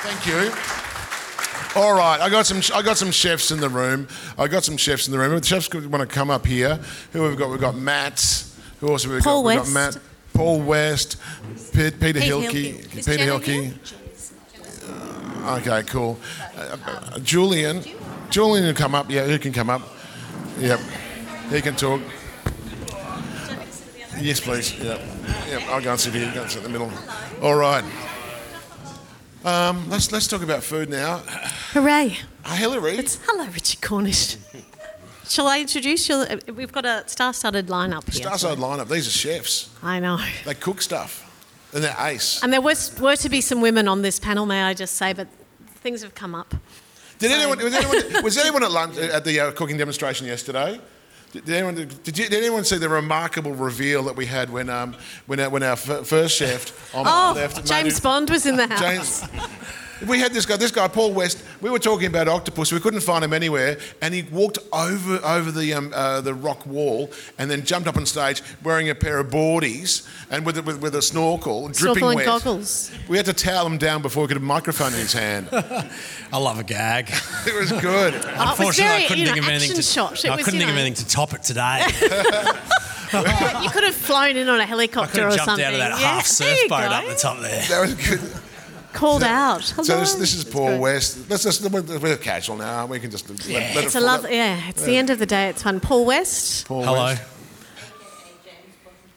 Thank you. All right, I got some. I got some chefs in the room. I got some chefs in the room. The chefs want to come up here. Who have we got? We've got Matt. Who else have we Paul got? We've West. got Matt. Paul West. Pe- Peter Pete Hilke. Hilke. Peter Jenna Hilke. here? Okay, cool. Uh, uh, Julian. Julian can come up. Yeah, who can come up? Yep. He can talk. Yes, please. Yep. Yep. I'll go and sit here. You go and sit in the middle. All right. Um, let's let's talk about food now. Hooray. Uh, Hillary. It's hello, Richard Cornish. Shall I introduce you? We've got a star-studded lineup here. Star-studded lineup. These are chefs. I know. They cook stuff, and they're ace. And there was, were to be some women on this panel, may I just say, but things have come up. Did anyone was anyone, was anyone at lunch at the uh, cooking demonstration yesterday? Did, anyone did, you, did anyone see the remarkable reveal that we had when um when our, when our f- first chef on Oh, my left James Bond was in the house. James. We had this guy, this guy Paul West. We were talking about octopus. We couldn't find him anywhere, and he walked over over the um, uh, the rock wall, and then jumped up on stage wearing a pair of boardies and with a, with, with a snorkel, dripping Snorkel and wet. goggles. We had to towel him down before he could have a microphone in his hand. I love a gag. it was good. Oh, it was Unfortunately, very, I couldn't you know, think of anything to. shot. It I was, couldn't you think of anything to top it today. You could have flown in on a helicopter I could have or jumped something. out of that Yeah, half there you surfboat go. up the top there. That was good. Called out. So Hello. this, this is It's Paul good. West. Let's just we're, we're casual now. We can just let, let it It's a flow. love. Yeah, it's the end of the day. It's fun. Paul West, Paul Hello. West.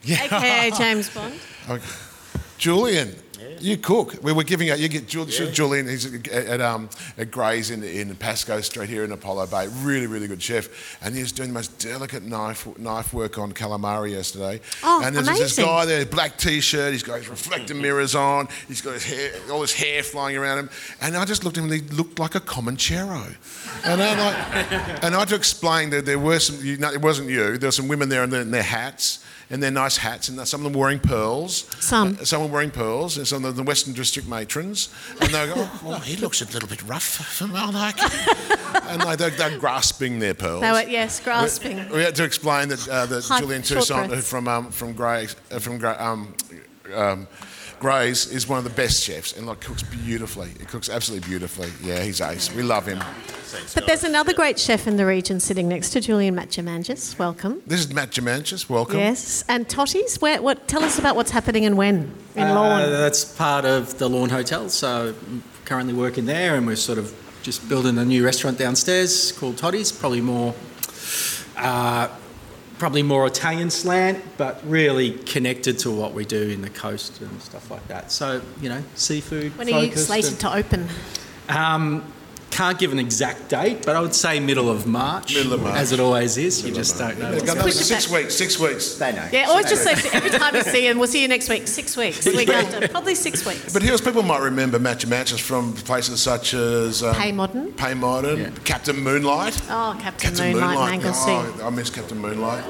aka James Bond. Okay. Julian, you cook. We were giving out. You get Jul- Julian. He's at, at, um, at Gray's in, in Pascoe Street here in Apollo Bay. Really, really good chef. And he was doing the most delicate knife knife work on calamari yesterday. Oh, and there's this guy there, black t-shirt. He's got his reflector mirrors on. He's got his hair, all his hair flying around him. And I just looked at him, and he looked like a Comanchero. And I like, and I had to explain that there were some. You know, it wasn't you. There were some women there in their, in their hats. And their nice hats, and some of them wearing pearls. Some. Uh, some wearing pearls, and some of the Western District matrons. And they go, oh, well, he looks a little bit rough for Malnak. and like, they're, they're grasping their pearls. They were yes, grasping. We had to explain that, uh, that Julian Toussaint from um, from Gray uh, from Gray, um, um, Gray's is one of the best chefs and like cooks beautifully. He cooks absolutely beautifully. Yeah, he's ace. We love him. But there's another great chef in the region sitting next to Julian Matt Germanchis. Welcome. This is Matt Germanchis. Welcome. Yes, and Totti's. Where, what? Tell us about what's happening and when in Uh, Lorne. that's part of the Lorne Hotel. So I'm currently working there, and we're sort of just building a new restaurant downstairs called Totti's. Probably more, uh, probably more Italian slant, but really connected to what we do in the coast and stuff like that. So you know, seafood. when are you slated and- to open? Um, can't give an exact date, but I would say middle of March, Middle of March. as it always is. you just don't know. They've got another push it six back. weeks. Six weeks. They know. Yeah, or just say every time you see him, we'll see you next week. Six weeks. The week after, probably six weeks. But here's people might remember Matt Germanchis from places such as um, Pei Modern. Pei Modern, Yeah. Captain Moonlight. Oh, Captain, Captain Moonlight, Moonlight. and Anglesea. Oh, I miss Captain Moonlight.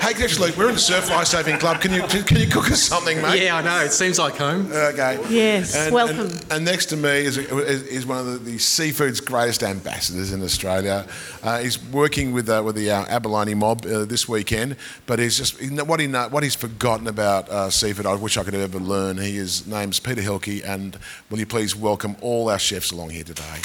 Hey, actually, Luke, we're in the Surf Life Saving Club. Can you can you cook us something, mate? Yeah, I know. It seems like home. Okay. Yes, welcome. And, and next to me is, is, is one of the, the seafood's greatest ambassadors in Australia. Uh, he's working with uh, with the uh, abalone mob uh, this weekend, but he's just what he what he's forgotten about uh, seafood. I wish I could ever learn. He is name's Peter Hilke, and will you please welcome all our chefs along here today?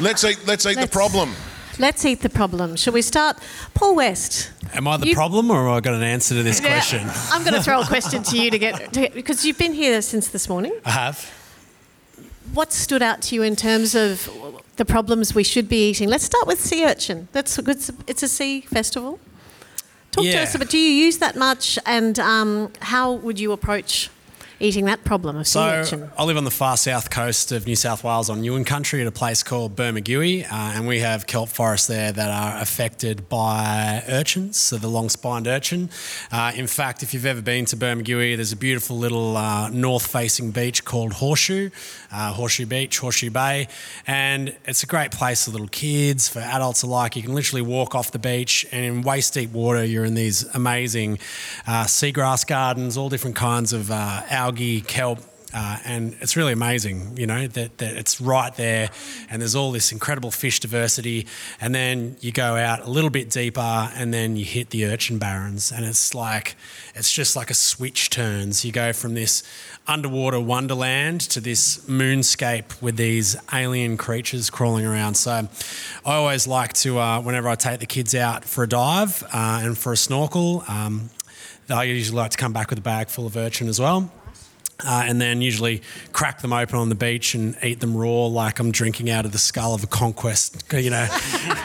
Let's eat. Let's eat the Let's- problem. Let's eat the problem. Shall we start? Paul West. Am I the You- problem, or have I got an answer to this Yeah, question? I'm going to throw a question to you to get, to because you've been here since this morning. I have. What stood out to you in terms of the problems we should be eating? Let's start with sea urchin. That's a good. It's a sea festival. Talk to us about. Do you use that much, and um, how would you approach eating that problem of sea So urchin? I live on the far south coast of New South Wales on Yuin Country at a place called Bermagui, uh, and we have kelp forests there that are affected by urchins, so the long-spined urchin. Uh, in fact, if you've ever been to Bermagui, there's a beautiful little uh, north-facing beach called Horseshoe, uh, Horseshoe Beach, Horseshoe Bay, and it's a great place for little kids, for adults alike. You can literally walk off the beach, and in waist-deep water, you're in these amazing uh, seagrass gardens, all different kinds of uh, algae, kelp, uh, and it's really amazing, you know, that, that it's right there, and there's all this incredible fish diversity, and then you go out a little bit deeper, and then you hit the urchin barrens, and it's like it's just like a switch turns. You go from this underwater wonderland to this moonscape with these alien creatures crawling around. So I always like to, uh, whenever I take the kids out for a dive uh, and for a snorkel, um, I usually like to come back with a bag full of urchin as well. Uh, and then usually crack them open on the beach and eat them raw, like I'm drinking out of the skull of a conquest, you know,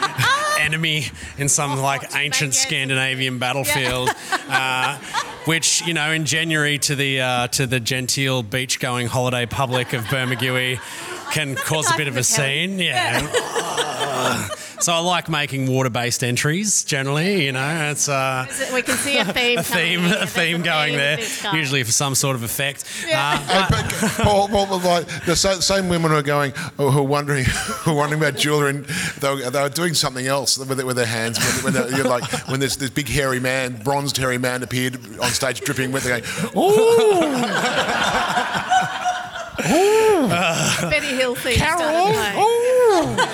enemy in some like ancient Scandinavian battlefield. Uh, which you know, in January to the uh, to the genteel beach-going holiday public of Bermagui, can cause a bit of a scene. Yeah. so I like making water-based entries. Generally, you know, it's uh, we can see a theme. a theme, a theme going theme there, with this guy. usually for some sort of effect. Yeah. Uh, but Paul, Paul was like the same women who are going, who are wondering, who are wondering about jewelry, and they were, they were doing something else with, their- with their hands. When, when they- you're like when this this big hairy man, bronzed hairy man, appeared on stage dripping with, they're going, ooh, Betty Hill theme. Carol, started ooh, at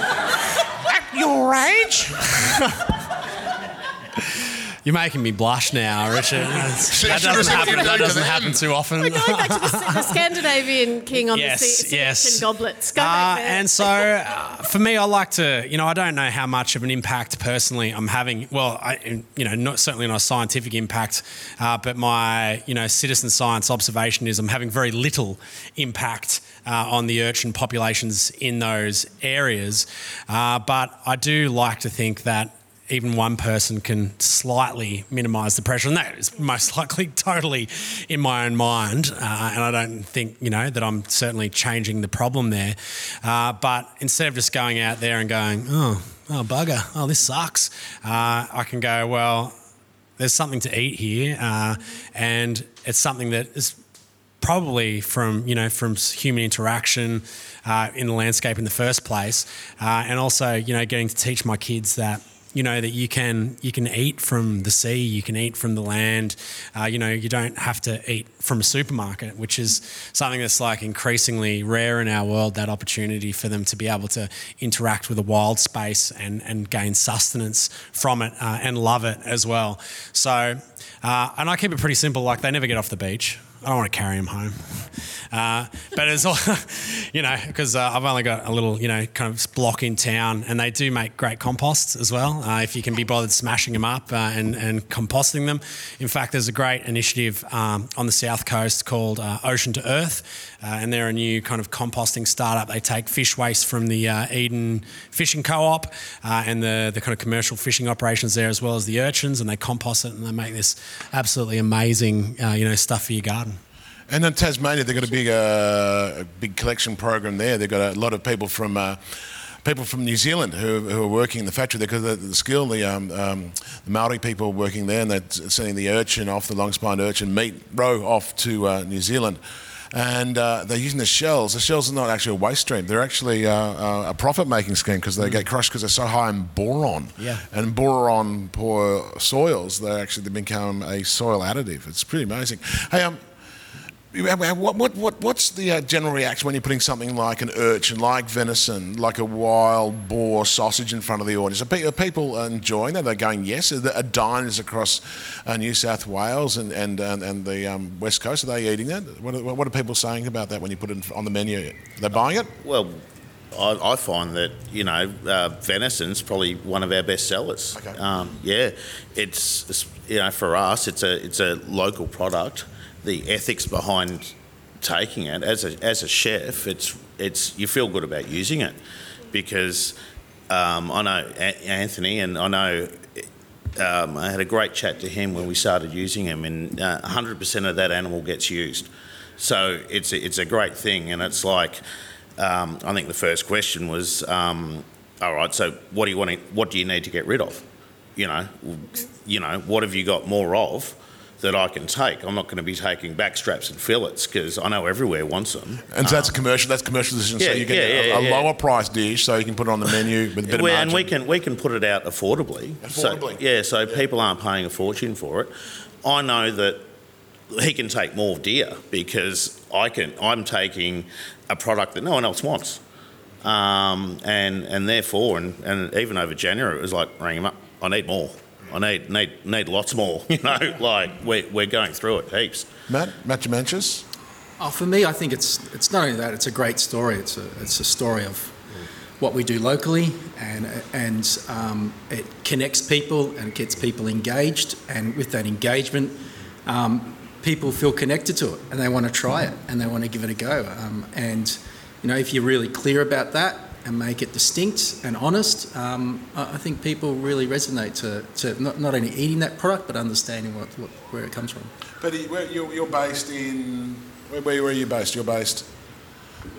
your age. You're making me blush now, Richard. That doesn't happen. That doesn't happen too often. We're going back to the, the Scandinavian king on Yes, the sea, sea yes. urchin goblets. Go Uh, back and so, uh, for me, I like to, you know, I don't know how much of an impact personally I'm having. Well, I, you know, not certainly not a scientific impact, uh, but my, you know, citizen science observation is I'm having very little impact uh, on the urchin populations in those areas. Uh, but I do like to think that even one person can slightly minimise the pressure, and that is most likely totally in my own mind. Uh, and I don't think you know that I'm certainly changing the problem there. Uh, but instead of just going out there and going, oh, oh bugger, oh this sucks, uh, I can go, well, there's something to eat here, uh, and it's something that is probably from you know from human interaction uh, in the landscape in the first place, uh, and also you know getting to teach my kids that you know that you can you can eat from the sea, you can eat from the land. Uh, you know you don't have to eat from a supermarket, which is something that's like increasingly rare in our world. That opportunity for them to be able to interact with a wild space and and gain sustenance from it uh, and love it as well. So. Uh, and I keep it pretty simple. Like they never get off the beach. I don't want to carry them home. Uh, but it's all, you know, because uh, I've only got a little, you know, kind of block in town, and they do make great composts as well. Uh, if you can be bothered smashing them up uh, and, and composting them. In fact, there's a great initiative um, on the south coast called uh, Ocean to Earth, uh, and they're a new kind of composting startup. They take fish waste from the uh, Eden Fishing Co-op uh, and the the kind of commercial fishing operations there, as well as the urchins, and they compost it and they make this absolutely amazing, uh, you know, stuff for your garden. And in Tasmania, they've got a big, uh, big collection program there. They've got a lot of people from. Uh, People from New Zealand who, who are working in the factory there because the, the skill, the, um, um, the Maori people working there, and they're sending the urchin off, the long-spined urchin meat roe off to uh, New Zealand, and uh, they're using the shells. The shells are not actually a waste stream; they're actually uh, uh, a profit-making scheme because they get crushed because they're so high in boron. Yeah. And boron poor soils, they actually they become a soil additive. It's pretty amazing. Hey, um, what, what, what, what's the uh, general reaction when you're putting something like an urchin, like venison, like a wild boar sausage in front of the audience? Are, pe- are people enjoying that? They're going, yes. Are, the, are diners across uh, New South Wales and, and, and, and the um, West Coast, are they eating that? What are, what are people saying about that when you put it on the menu? Are They're buying it? Well, I, I find that you know uh, venison's probably one of our best sellers. Okay. Um, yeah, it's, it's you know for us it's a it's a local product. The ethics behind taking it as a as a chef, it's it's you feel good about using it because um, I know A- Anthony and I know. Um, I had a great chat to him when we started using him, and uh, 100% of that animal gets used. So it's a, it's a great thing, and it's like um, I think the first question was, um, all right, so what do you want? To, what do you need to get rid of? You know, you know, what have you got more of that I can take? I'm not going to be taking backstraps and fillets because I know everywhere wants them. And so that's a commercial. That's commercial decision. so yeah, you get yeah, a, yeah, a lower price dish, so you can put it on the menu with a bit Well, of and we can we can put it out affordably. Affordably. So, yeah, so people aren't paying a fortune for it. I know that he can take more deer because I can. I'm taking a product that no one else wants, um, and and therefore, and, and even over January, it was like ring him up. I need more. I need need need lots more. You know, like we're we're going through it heaps. Matt, Matt Germanchis? Oh, for me, I think it's it's not only that; it's a great story. It's a it's a story of what we do locally, and and um, it connects people and it gets people engaged, and with that engagement, um, people feel connected to it and they want to try it and they want to give it a go. Um, and you know, if you're really clear about that and make it distinct and honest, um, I I think people really resonate to, to not, not only eating that product but understanding what, what where it comes from. But where, you're, you're based in. Where, where, where are you based? You're based.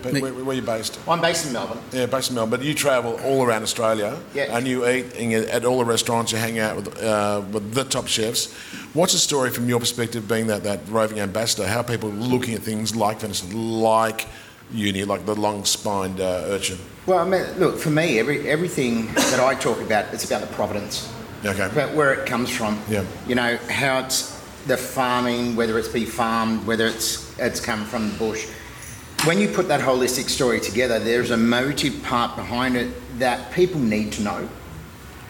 But where, where are you based? Well, I'm based in Melbourne. Yeah, based in Melbourne. But you travel all around Australia, Yeah. and you eat in, at all the restaurants. You hang out with, uh, with the top chefs. What's the story from your perspective, being that, that roving ambassador? How are people looking at things like venison, like uni, like the long-spined uh, urchin? Well, I mean, look, for me, every, everything that I talk about, it's about the providence. Okay. about where it comes from. Yeah. You know, how it's the farming, whether it's be farmed, whether it's it's come from the bush. When you put that holistic story together, there's a motive part behind it that people need to know.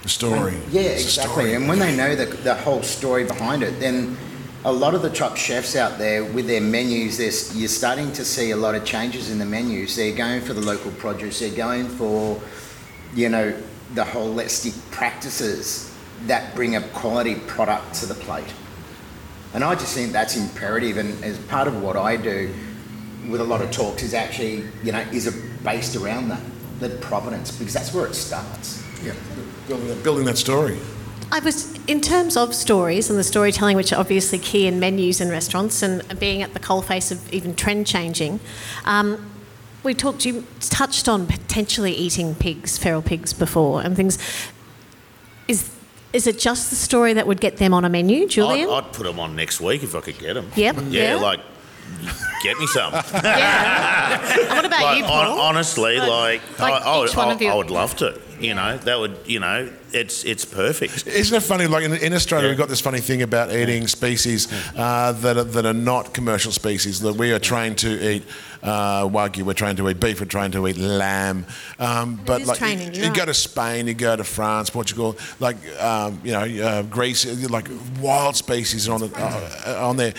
The story. Yeah, It's exactly. And when they know the, the whole story behind it, then a lot of the top chefs out there with their menus, you're starting to see a lot of changes in the menus. They're going for the local produce. They're going for, you know, the holistic practices that bring a quality product to the plate. And I just think that's imperative. And as part of what I do with a lot of talks is actually, you know, is it based around that, the provenance, because that's where it starts. Yeah. building, that, building that story. I was, in terms of stories and the storytelling, which are obviously key in menus and restaurants, and being at the coalface of even trend changing, um, we talked, you touched on potentially eating pigs, feral pigs before and things. Is, is it just the story that would get them on a menu, I'd, Julian? I'd put them on next week if I could get them. Yep. Yeah, Yeah. like get me some. yeah. What about like you, Paul? honestly, Like- like, I, I, would, I, I would love to. You know, that would you know, it's it's perfect. Isn't it funny? Like in, in Australia, Yeah. we've got this funny thing about eating species uh, that are, that are not commercial species. That we are trained to eat uh, wagyu, we're trained to eat beef, we're trained to eat lamb. Um, but like training, you, you're you go to Spain, you go to France, Portugal, like um, you know uh, Greece, like wild species on the, uh, on there.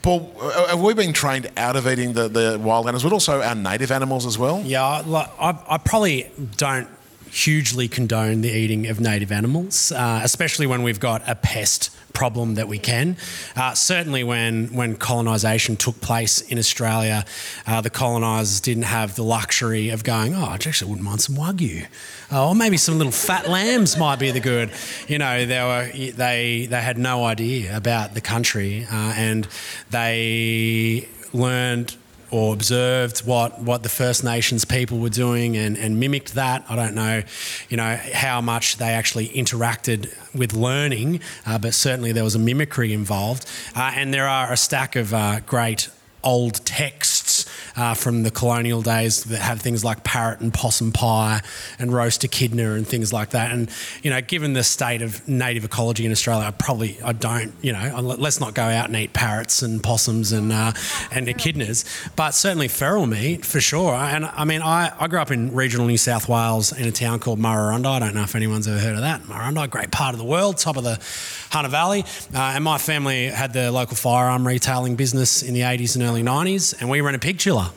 Paul, uh, have we been trained out of eating the, the wild animals, but also our native animals as well? Yeah, like, I, I probably don't hugely condone the eating of native animals, uh, especially when we've got a pest problem that we can. Uh, certainly, when when colonisation took place in Australia, uh, the colonisers didn't have the luxury of going, "Oh, I actually wouldn't mind some wagyu," uh, or maybe some little fat lambs might be the good. You know, they were they they had no idea about the country, uh, and they learned or observed what, what the First Nations people were doing and, and mimicked that. I don't know, you know, how much they actually interacted with learning, uh, but certainly there was a mimicry involved. Uh, and there are a stack of uh, great old texts uh, from the colonial days that have things like parrot and possum pie and roast echidna and things like that. And you know, given the state of native ecology in Australia, I probably I don't you know let's not go out and eat parrots and possums and uh, and echidnas, but certainly feral meat for sure. And I mean, I, I grew up in regional New South Wales in a town called Murrurundi. I don't know if anyone's ever heard of that. Murrurundi, a great part of the world, top of the Hunter Valley. Uh, and my family had the local firearm retailing business in the 80s and early 90s, and we ran a pig chiller.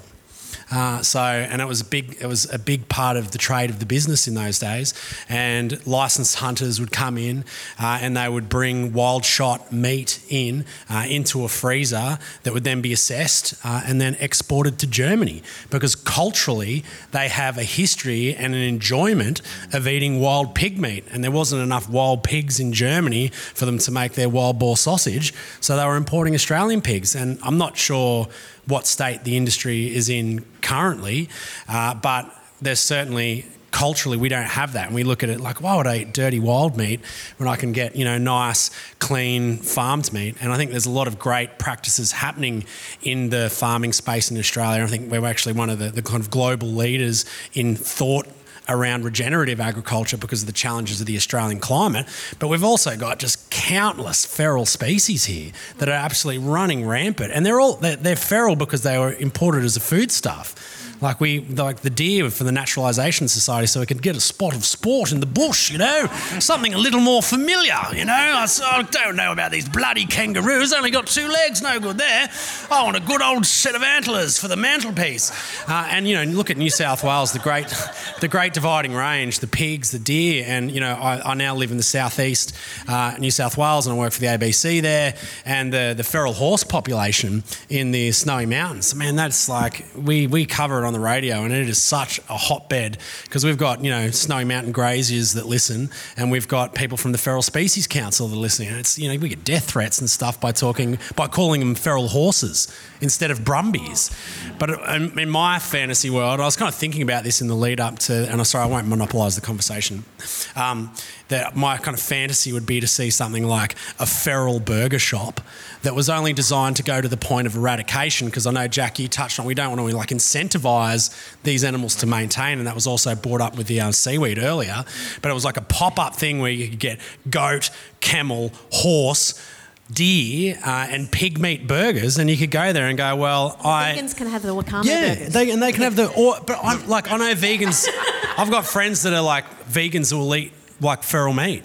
Uh, so, and it was a big, it was a big part of the trade of the business in those days. And licensed hunters would come in, uh, and they would bring wild shot meat in uh, into a freezer that would then be assessed uh, and then exported to Germany because culturally they have a history and an enjoyment of eating wild pig meat, and there wasn't enough wild pigs in Germany for them to make their wild boar sausage, so they were importing Australian pigs. And I'm not sure what state the industry is in currently, uh, but there's certainly culturally we don't have that. And we look at it like why would i eat dirty wild meat when i can get you know nice clean farmed meat? And i think there's a lot of great practices happening in the farming space in australia. I think we're actually one of the, the kind of global leaders in thought around regenerative agriculture because of the challenges of the Australian climate. But we've also got just countless feral species here that are absolutely running rampant, and they're all they're, they're feral because they were imported as a foodstuff. Like we, like the deer for the Naturalisation Society, so we could get a spot of sport in the bush, you know, something a little more familiar, you know. I don't know about these bloody kangaroos. Only got two legs, no good there. I want a good old set of antlers for the mantelpiece. Uh, and you know, look at New South Wales, the great, the great dividing range, the pigs, the deer, and you know, I, I now live in the southeast, uh, New South Wales, and I work for the ABC there, and the the feral horse population in the Snowy Mountains. Man, that's like we we cover it on the radio, and it is such a hotbed because we've got you know Snowy Mountain graziers that listen, and we've got people from the Feral Species Council that are listening. And it's you know we get death threats and stuff by talking by calling them feral horses instead of brumbies. But in in my fantasy world, I was kind of thinking about this in the lead up to, and I'm sorry, I won't monopolise the conversation. Um, that my kind of fantasy would be to see something like a feral burger shop that was only designed to go to the point of eradication. Because I know Jack, you touched on we don't want to like incentivise these animals to maintain, and that was also brought up with the um, seaweed earlier. But it was like a pop-up thing where you could get goat, camel, horse. Deer uh, and pig meat burgers, and you could go there and go, well, I Vegans can have the wakame yeah, burgers. they, and they can have the. Or, but I'm like, I know vegans. I've got friends that are like vegans who will eat like feral meat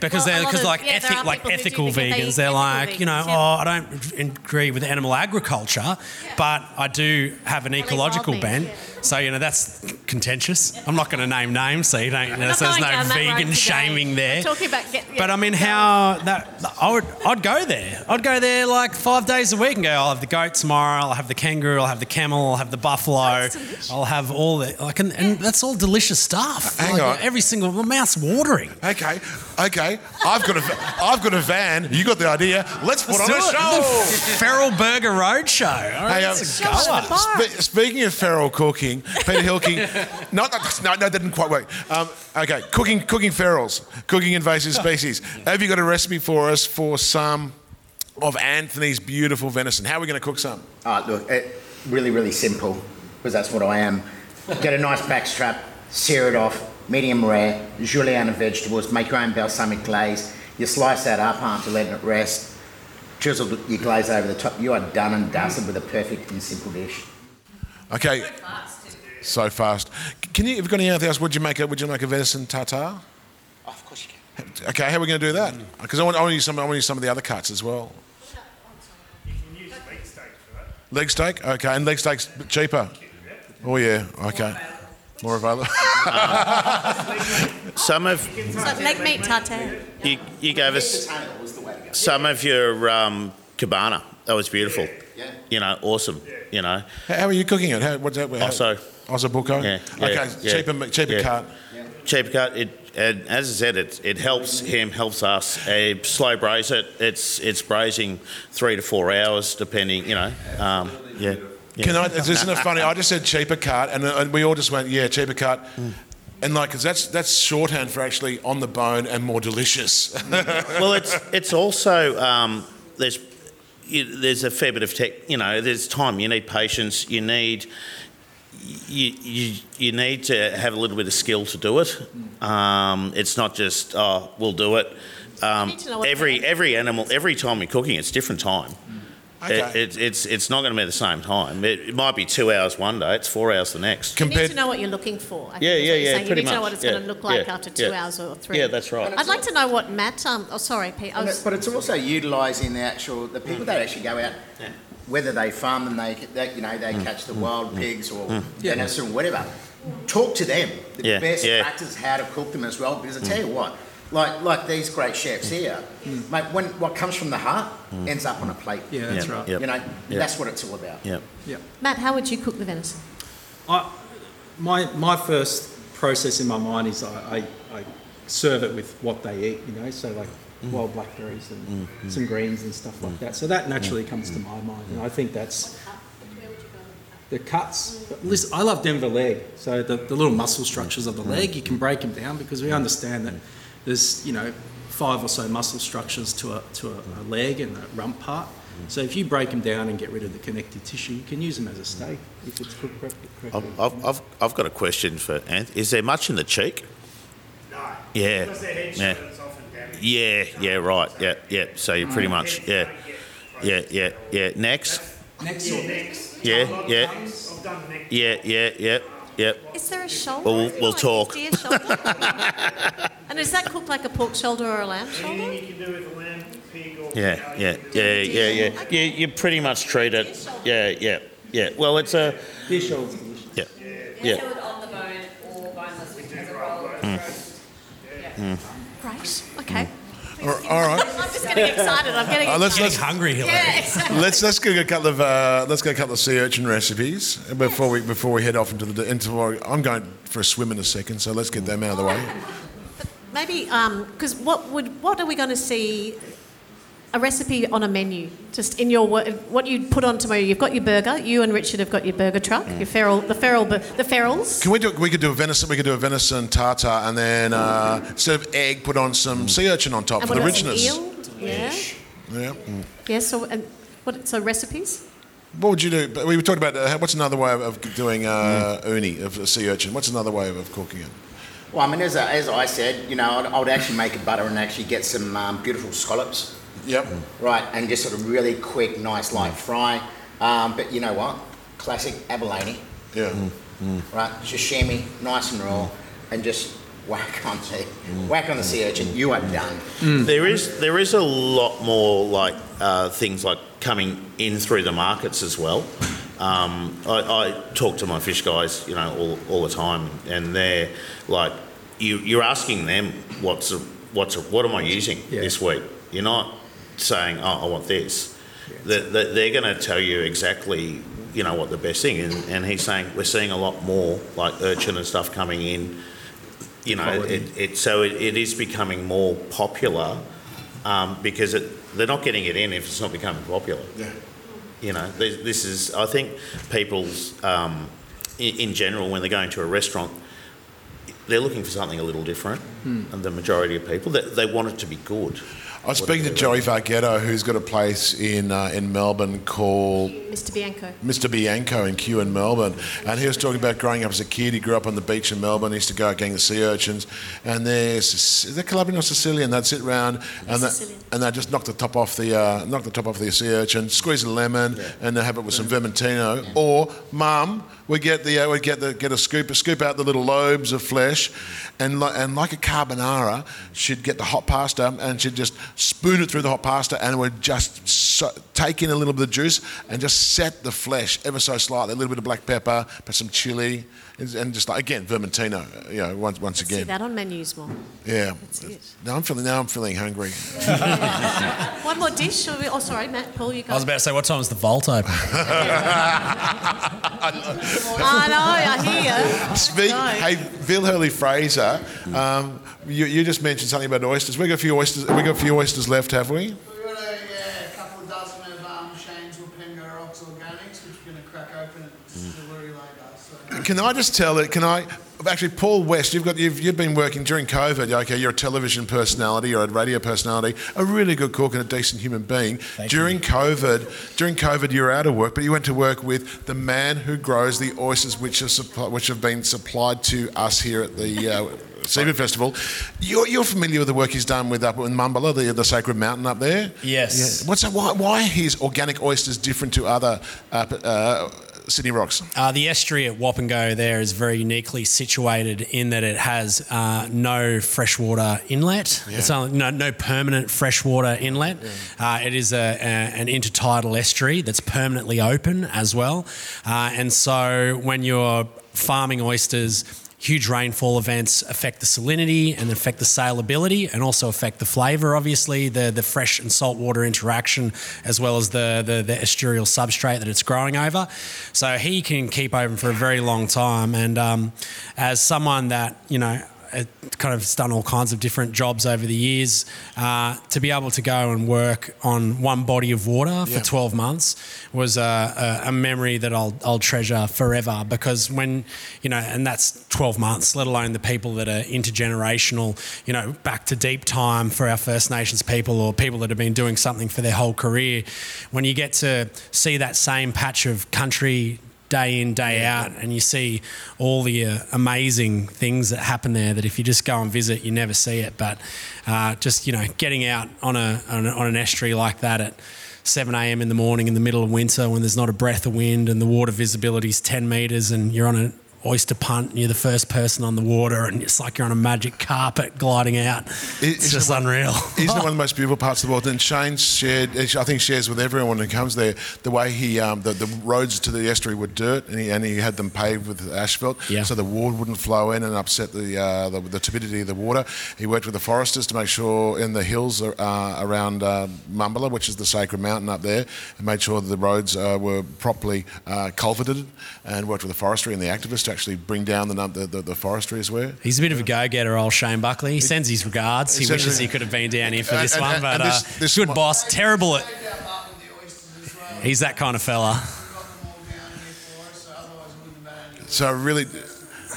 because Well, they're because like yeah, ethic, like people who do ethical because they vegans. They're ethical like, you know, yeah. oh, I don't agree with animal agriculture, but I do have an ecological bent. Yeah. So you know that's contentious. I'm not going to name names, so you don't. You know, so there's no down that road vegan shaming there. We're talking about get, But I mean, how that I would I'd go there. I'd go there like five days a week and go. I'll have the goat tomorrow. I'll have the kangaroo. I'll have the camel. I'll have the buffalo. I'll have all the like, and, and that's all delicious stuff. Hang Like, on. every single my mouth's watering. Okay, okay. I've got a, I've got a van. You got the idea. Let's put Let's on a it. show. The Feral Burger Roadshow. All right, Hey, um, let's go. the. Spe- speaking of feral cooking, Peter Hilking, no, no, no, no, that didn't quite work. Um, okay, cooking, cooking ferals, cooking invasive species. Have you got a recipe for us for some of Anthony's beautiful venison? How are we going to cook some? Ah, look, it, really, really simple, because that's what I am. Get a nice backstrap, sear it off, medium rare, julienne of vegetables, make your own balsamic glaze. You slice that up after letting it rest, drizzle your glaze over the top. You are done and dusted with a perfect and simple dish. Okay, so fast. Can you? Have you got anything else? Would you make a? Would you make a venison tartare? Oh, of course you can. Okay, how are we going to do that? Because I want, I want to use some. I want to use some of the other cuts as well. You can use Leg steak, for that. Leg steak, okay, and leg steaks cheaper. Oh yeah, okay, more available. Some of So leg meat tartare. you, you gave us some of your um, cabana. That was beautiful. Yeah. You know, awesome. You know, how are you cooking it? How, what's that? How, Osso. Osso buco. Yeah, yeah, okay, yeah, cheaper, cheaper cut. Cheaper cut. It and as I said, it it helps him, helps us. A slow braise it. It's it's braising three to four hours, depending. You know, um, yeah. Can I? Isn't it funny? I just said cheaper cut, and, and we all just went, yeah, cheaper cut. Hmm. And like, 'cause that's that's shorthand for actually on the bone and more delicious. well, it's it's also um, there's you, there's a fair bit of tech. You know, there's time. You need patience. You need you, you you need to have a little bit of skill to do it. Um, it's not just oh we'll do it. Um, need to know what every every animal every time you're cooking, it's different time. Okay. It, it, it's it's not going to be the same time. It, it might be two hours one day. It's four hours the next. You need to know what you're looking for. I think Yeah, yeah, you're yeah, saying. pretty You need to know what it's Yeah, going to look like yeah, after two yeah. hours or three. Yeah, that's right. I'd like to know what Matt. Um, oh, sorry, Pete. I was, But it's also utilising the actual the people that actually go out, whether they farm them, they, they you know they Mm. catch the mm. wild mm. pigs or mm. venison, whatever. Talk to them. The Yeah, best yeah. practice how to cook them as well. Because I tell you what, like like these great chefs here, mate, when what comes from the heart ends up on a plate. Yeah, that's Yeah, right. yeah. You know, Yeah. that's what it's all about. Yeah. Yeah. Matt, how would you cook the venison? I, my, my first process in my mind is I, I, I serve it with what they eat, you know, so like wild blackberries and mm-hmm. some greens and stuff like mm. that. So that naturally mm. comes to mm. my mind, and I think that's the cuts. But listen, I love Denver leg, so the, the little muscle structures of the leg, you can break them down because we understand that there's, you know, five or so muscle structures to a, to a, a leg and a rump part. So if you break them down and get rid of the connective tissue, you can use them as a steak if it's cooked correctly. I've, I've, I've, I've got a question for Anthony. Is there much in the cheek? No. Yeah. Because they're headshot, Yeah. It's often damaged. Yeah, yeah, right. Yeah, yeah. So you pretty much, yeah, yeah, yeah, yeah. Next. Next Yeah, necks. Yeah, A lot of yeah. tongues, I've done neck. Yeah, yeah, yeah, yeah. Is there a shoulder? Well, we'll- we'll like a talk. Deer shoulder? and is that cooked like a pork shoulder or a lamb Anything shoulder? you can do with a lamb, pig, or Yeah, cow, yeah, you can do. yeah, yeah, yeah. You, you pretty much treat it. Yeah, yeah, yeah. Well, it's a, Deer shoulder's delicious. yeah, We yeah. do it Okay. All all right. I'm just getting excited. I'm getting Uh, let's excited. let's Hungry, Hillary. Yeah, exactly. let's let's go a couple of uh, let's go a couple of sea urchin recipes before we before we head off into the into. I'm going for a swim in a second, so let's get them out of the way. Maybe because what would what are we going to see? A recipe on a menu, just in your wo- what you put on tomorrow. You've got your burger. You and Richard have got your burger truck. Your feral, the feral, the ferals. Can we do? We could do a venison. We could do a venison tartar, and then uh, instead of egg, put on some sea urchin on top And for the what else? Richness. Eel. Yeah. Yeah. Mm. Yeah. So and what? So recipes. What would you do? We were talking about uh, what's another way of, of doing uh, uni of a sea urchin. What's another way of, of cooking it? Well, I mean, as, I- as I said, you know, I'd, I would actually make a butter and actually get some um, beautiful scallops, Yep. right, and just sort of really quick, nice light fry. Um, but you know what? Classic abalone, Yeah. right? Sashimi, nice and raw, and just whack on the whack on the sea urchin. You are done. There is there is a lot more like uh, things like coming in through the markets as well. Um, I, I talk to my fish guys, you know, all, all the time, and they're like, you, you're asking them what's a, what's a, what am I using Yeah. this week? You're not saying, oh, I want this. They- they- They're going to tell you exactly, you know, what the best thing. And, and he's saying we're seeing a lot more like urchin and stuff coming in. You know, it, it, so it, it is becoming more popular um, because it, they're not getting it in if it's not becoming popular. Yeah. You know, this, this is, I think people's, um, in, in general, when they're going to a restaurant, they're looking for something a little different. And the majority of people, they, they want it to be good. I was speaking to Joey Vargetto, who's got a place in uh, in Melbourne called Mr. Bianco. Mr. Bianco in Kew in Melbourne, and he was talking about growing up as a kid. He grew up on the beach in Melbourne. He used to go out getting the sea urchins, and they're is that Calabrian or Sicilian? They'd sit round and they, Sicilian. and they just knock the top off the uh, knock the top off the sea urchin, squeeze a lemon, and they have it with some vermentino. Or mum would get the uh, would get the get a scoop a scoop out the little lobes of flesh, and and like a carbonara, she'd get the hot pasta and she'd just spoon it through the hot pasta and would just so, take in a little bit of juice and just set the flesh ever so slightly, a little bit of black pepper, put some chili, and, and just like again vermentino, you know, once once See that on menus more. yeah. That's it. Now I'm feeling now I'm feeling hungry. One more dish. Shall we, oh, sorry, Matt. Paul, you go. I was about to say, what time is the vault open? I know. I hear. Speak, No. hey, Bill Hurley Fraser, um, you, you just mentioned something about oysters. We got a few oysters. We got a few oysters left, have we? We've got a, yeah, a couple of dozen of um, Shane's or Pengo Rocks Organics, which we're going to crack open at Distillery later. So. Can I just tell it? Can I? Actually, Paul West, you've got you've, you've been working during COVID. Okay, you're a television personality, you're a radio personality, a really good cook and a decent human being. during COVID, during COVID, you were out of work, but you went to work with the man who grows the oysters, which are supply, which have been supplied to us here at the. Uh, Seafood Festival. You're, you're familiar with the work he's done with up in Mumbulla, the, the sacred mountain up there? Yes. Yeah. What's that, why, why are his organic oysters different to other uh, uh, Sydney rocks? Uh, the estuary at Wapengo there is very uniquely situated in that it has uh, no freshwater inlet. It's only, no, no permanent freshwater inlet. Uh, it is a, a, an intertidal estuary that's permanently open as well. Uh, and so when you're farming oysters, huge rainfall events affect the salinity and affect the salability and also affect the flavour, obviously, the, the fresh and saltwater interaction, as well as the, the, the estuarial substrate that it's growing over. So he can keep open for a very long time. And um, as someone that, you know, kind of done all kinds of different jobs over the years. Uh, to be able to go and work on one body of water for Yeah. 12 months was a, a, a memory that I'll, I'll treasure forever because when, you know, and that's 12 months, let alone the people that are intergenerational, you know, back to deep time for our First Nations people or people that have been doing something for their whole career. When you get to see that same patch of country day in, day out, and you see all the uh, amazing things that happen there that if you just go and visit, you never see it. But uh, just, you know, getting out on, a, on, a, on an estuary like that at 7 a.m. in the morning in the middle of winter when there's not a breath of wind and the water visibility is 10 metres and you're on an oyster punt and you're the first person on the water and it's like you're on a magic carpet gliding out. It's isn't just one- unreal. Isn't it one of the most beautiful parts of the world? And Shane shared, I think, shares with everyone who comes there the way he, um, the, the roads to the estuary were dirt, and he, and he had them paved with asphalt, Yeah. so the water wouldn't flow in and upset the, uh, the the turbidity of the water. He worked with the foresters to make sure in the hills uh, around uh, Mumbulla, which is the sacred mountain up there, and made sure that the roads uh, were properly uh, culverted, and worked with the forestry and the activists to actually bring down the num- the, the, the forestry as well. He's a bit of a go-getter, old Shane Buckley. He sends his regards. He He wishes his- he could have been down here for And- this and- one, and- but and this- uh, this good mo- boss. Terrible at. Take out Mark with the oysters as well. He's that kind of fella. We've got them all down here for us, so otherwise we wouldn't have had any. So really,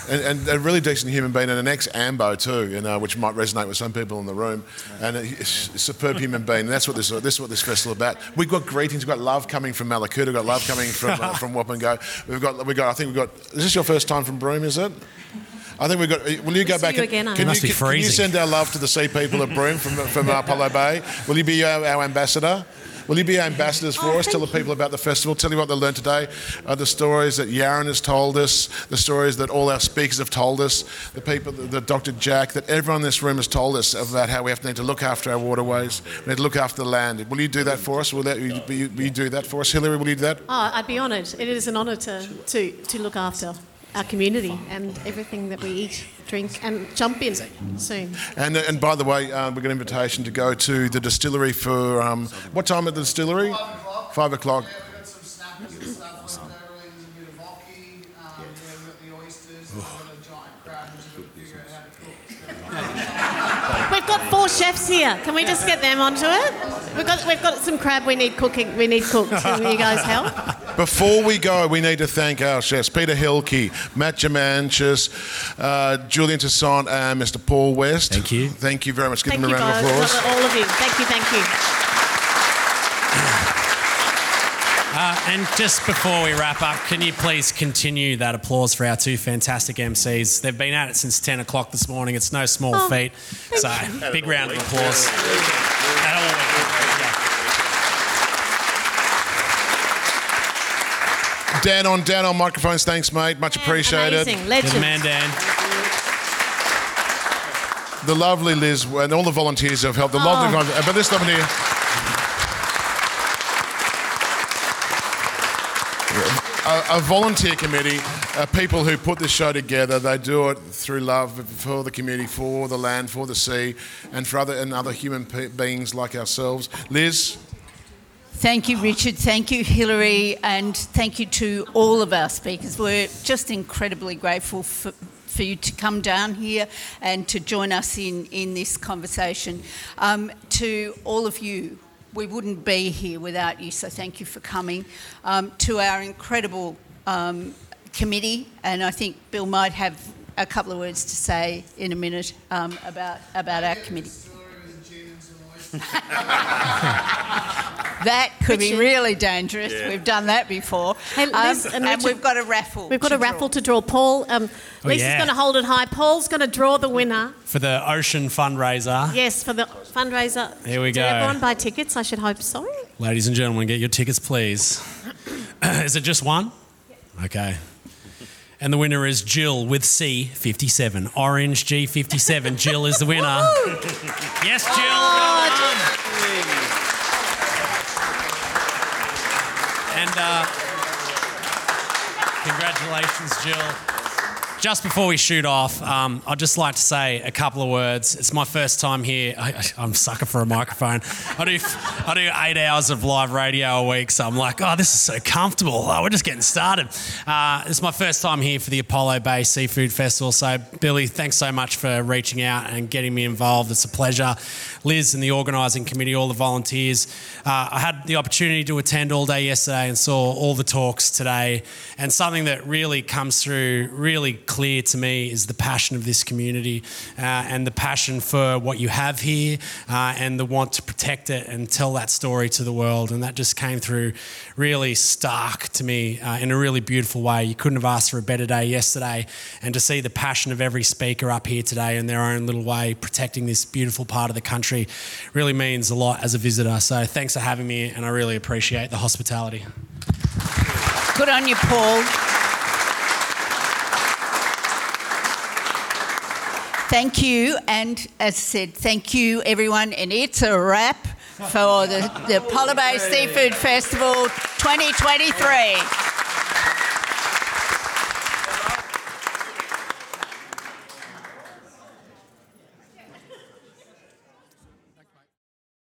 and, and a really decent human being, and an ex-AMBO too, you know, which might resonate with some people in the room, and a, a superb human being. And that's what this, this is what this festival is about. We've got greetings, we've got love coming from Mallacoota, we've got love coming from uh, from Wapengo. We've got, we got, I think we've got. Is this your first time from Broome? Is it? I think we've got. Will you go see back? you and, again, can, Must you, be can, can you send our love to the sea people of Broome from from uh, Apollo Bay? Will you be our, our ambassador? Will you be ambassadors for Oh, us? Tell the people about the festival. Tell you what they learned today. Uh, the stories that Yaron has told us. The stories that all our speakers have told us. The people, the Dr. Jack, that everyone in this room has told us about how we have to need to look after our waterways. We need to look after the land. Will you do that for us? Will, that, will you- will you do that for us, Hillary? Will you do that? Oh, I'd be honoured. It is an honour to, to, to look after our community and everything that we eat, drink, and jump in soon. And, and by the way, uh, we got an invitation to go to the distillery for um, what time at the distillery? Five o'clock. Five o'clock. Yeah, we've got some snappers and stuff like that. There's a bit of hockey. Um, yeah, we've got the oysters. We've got a giant crab, which we've got to figure out how to cook. We've got four chefs here. Can we just get them onto it? We've got, we've got some crab we need cooking. We need cooked. Can you guys help? Before we go, we need to thank our chefs Peter Hilke, Matt Germanchis, uh, Julian Toussaint, and Mr. Paul West. Thank you. Thank you very much. Give Thank them you a round guys. of applause. All of you. Thank you, thank you. Uh, and just before we wrap up, can you please continue that applause for our two fantastic MCs? They've been at it since 10 o'clock this morning. It's no small Oh, feat. So, big round of applause. Had it all week. Dan on Dan on microphones. Thanks, mate. Much appreciated. Amazing. Legend. Good man, Dan. The lovely Liz and all the volunteers who have helped. The Oh. lovely, volunteers- but this lovely. Here. A, a volunteer committee, uh, people who put this show together, they do it through love for the community, for the land, for the sea, and for other and other human pe- beings like ourselves. Liz, Thank you, Richard. Thank you, Hillary. And thank you to all of our speakers. We're just incredibly grateful for, for you to come down here and to join us in, in this conversation. Um, to all of you, we wouldn't be here without you, so thank you for coming. Um, to our incredible um, committee, and I think Bill might have a couple of words to say in a minute um, about, about our committee. That could be Richard. really dangerous. We've done that before. Hey, Um, Liz and and we've got a raffle. We've got to a raffle to draw. Paul, um, Oh, Lisa's yeah. going to hold it high. Paul's going to draw the winner. For the Ocean fundraiser. Yes, for the fundraiser. Here we Did go. everyone buy tickets? I should hope so. Ladies and gentlemen, get your tickets, please. is it just one? Okay. And the winner is Jill with C57. Orange G57. Jill is the winner. Yes, Jill. And uh, congratulations, Jill. Just before we shoot off, um, I'd just like to say a couple of words. It's my first time here. I, am sucker for a microphone. I do, I do eight hours of live radio a week, so I'm like, oh, this is so comfortable. Oh, we're just getting started. Uh, it's my first time here for the Apollo Bay Seafood Festival. So, Billy, thanks so much for reaching out and getting me involved. It's a pleasure. Liz and the organising committee, all the volunteers. Uh, I had the opportunity to attend all day yesterday and saw all the talks today. And something that really comes through really clear to me is the passion of this community uh, and the passion for what you have here uh, and the want to protect it and tell that story to the world. And that just came through really stark to me uh, in a really beautiful way. You couldn't have asked for a better day yesterday. And to see the passion of every speaker up here today in their own little way, protecting this beautiful part of the country, really means a lot as a visitor. So thanks for having me, and I really appreciate the hospitality. Good on you, Paul. Thank you, and as I said, thank you everyone, and it's a wrap for the, the Apollo Bay Seafood Festival 2023.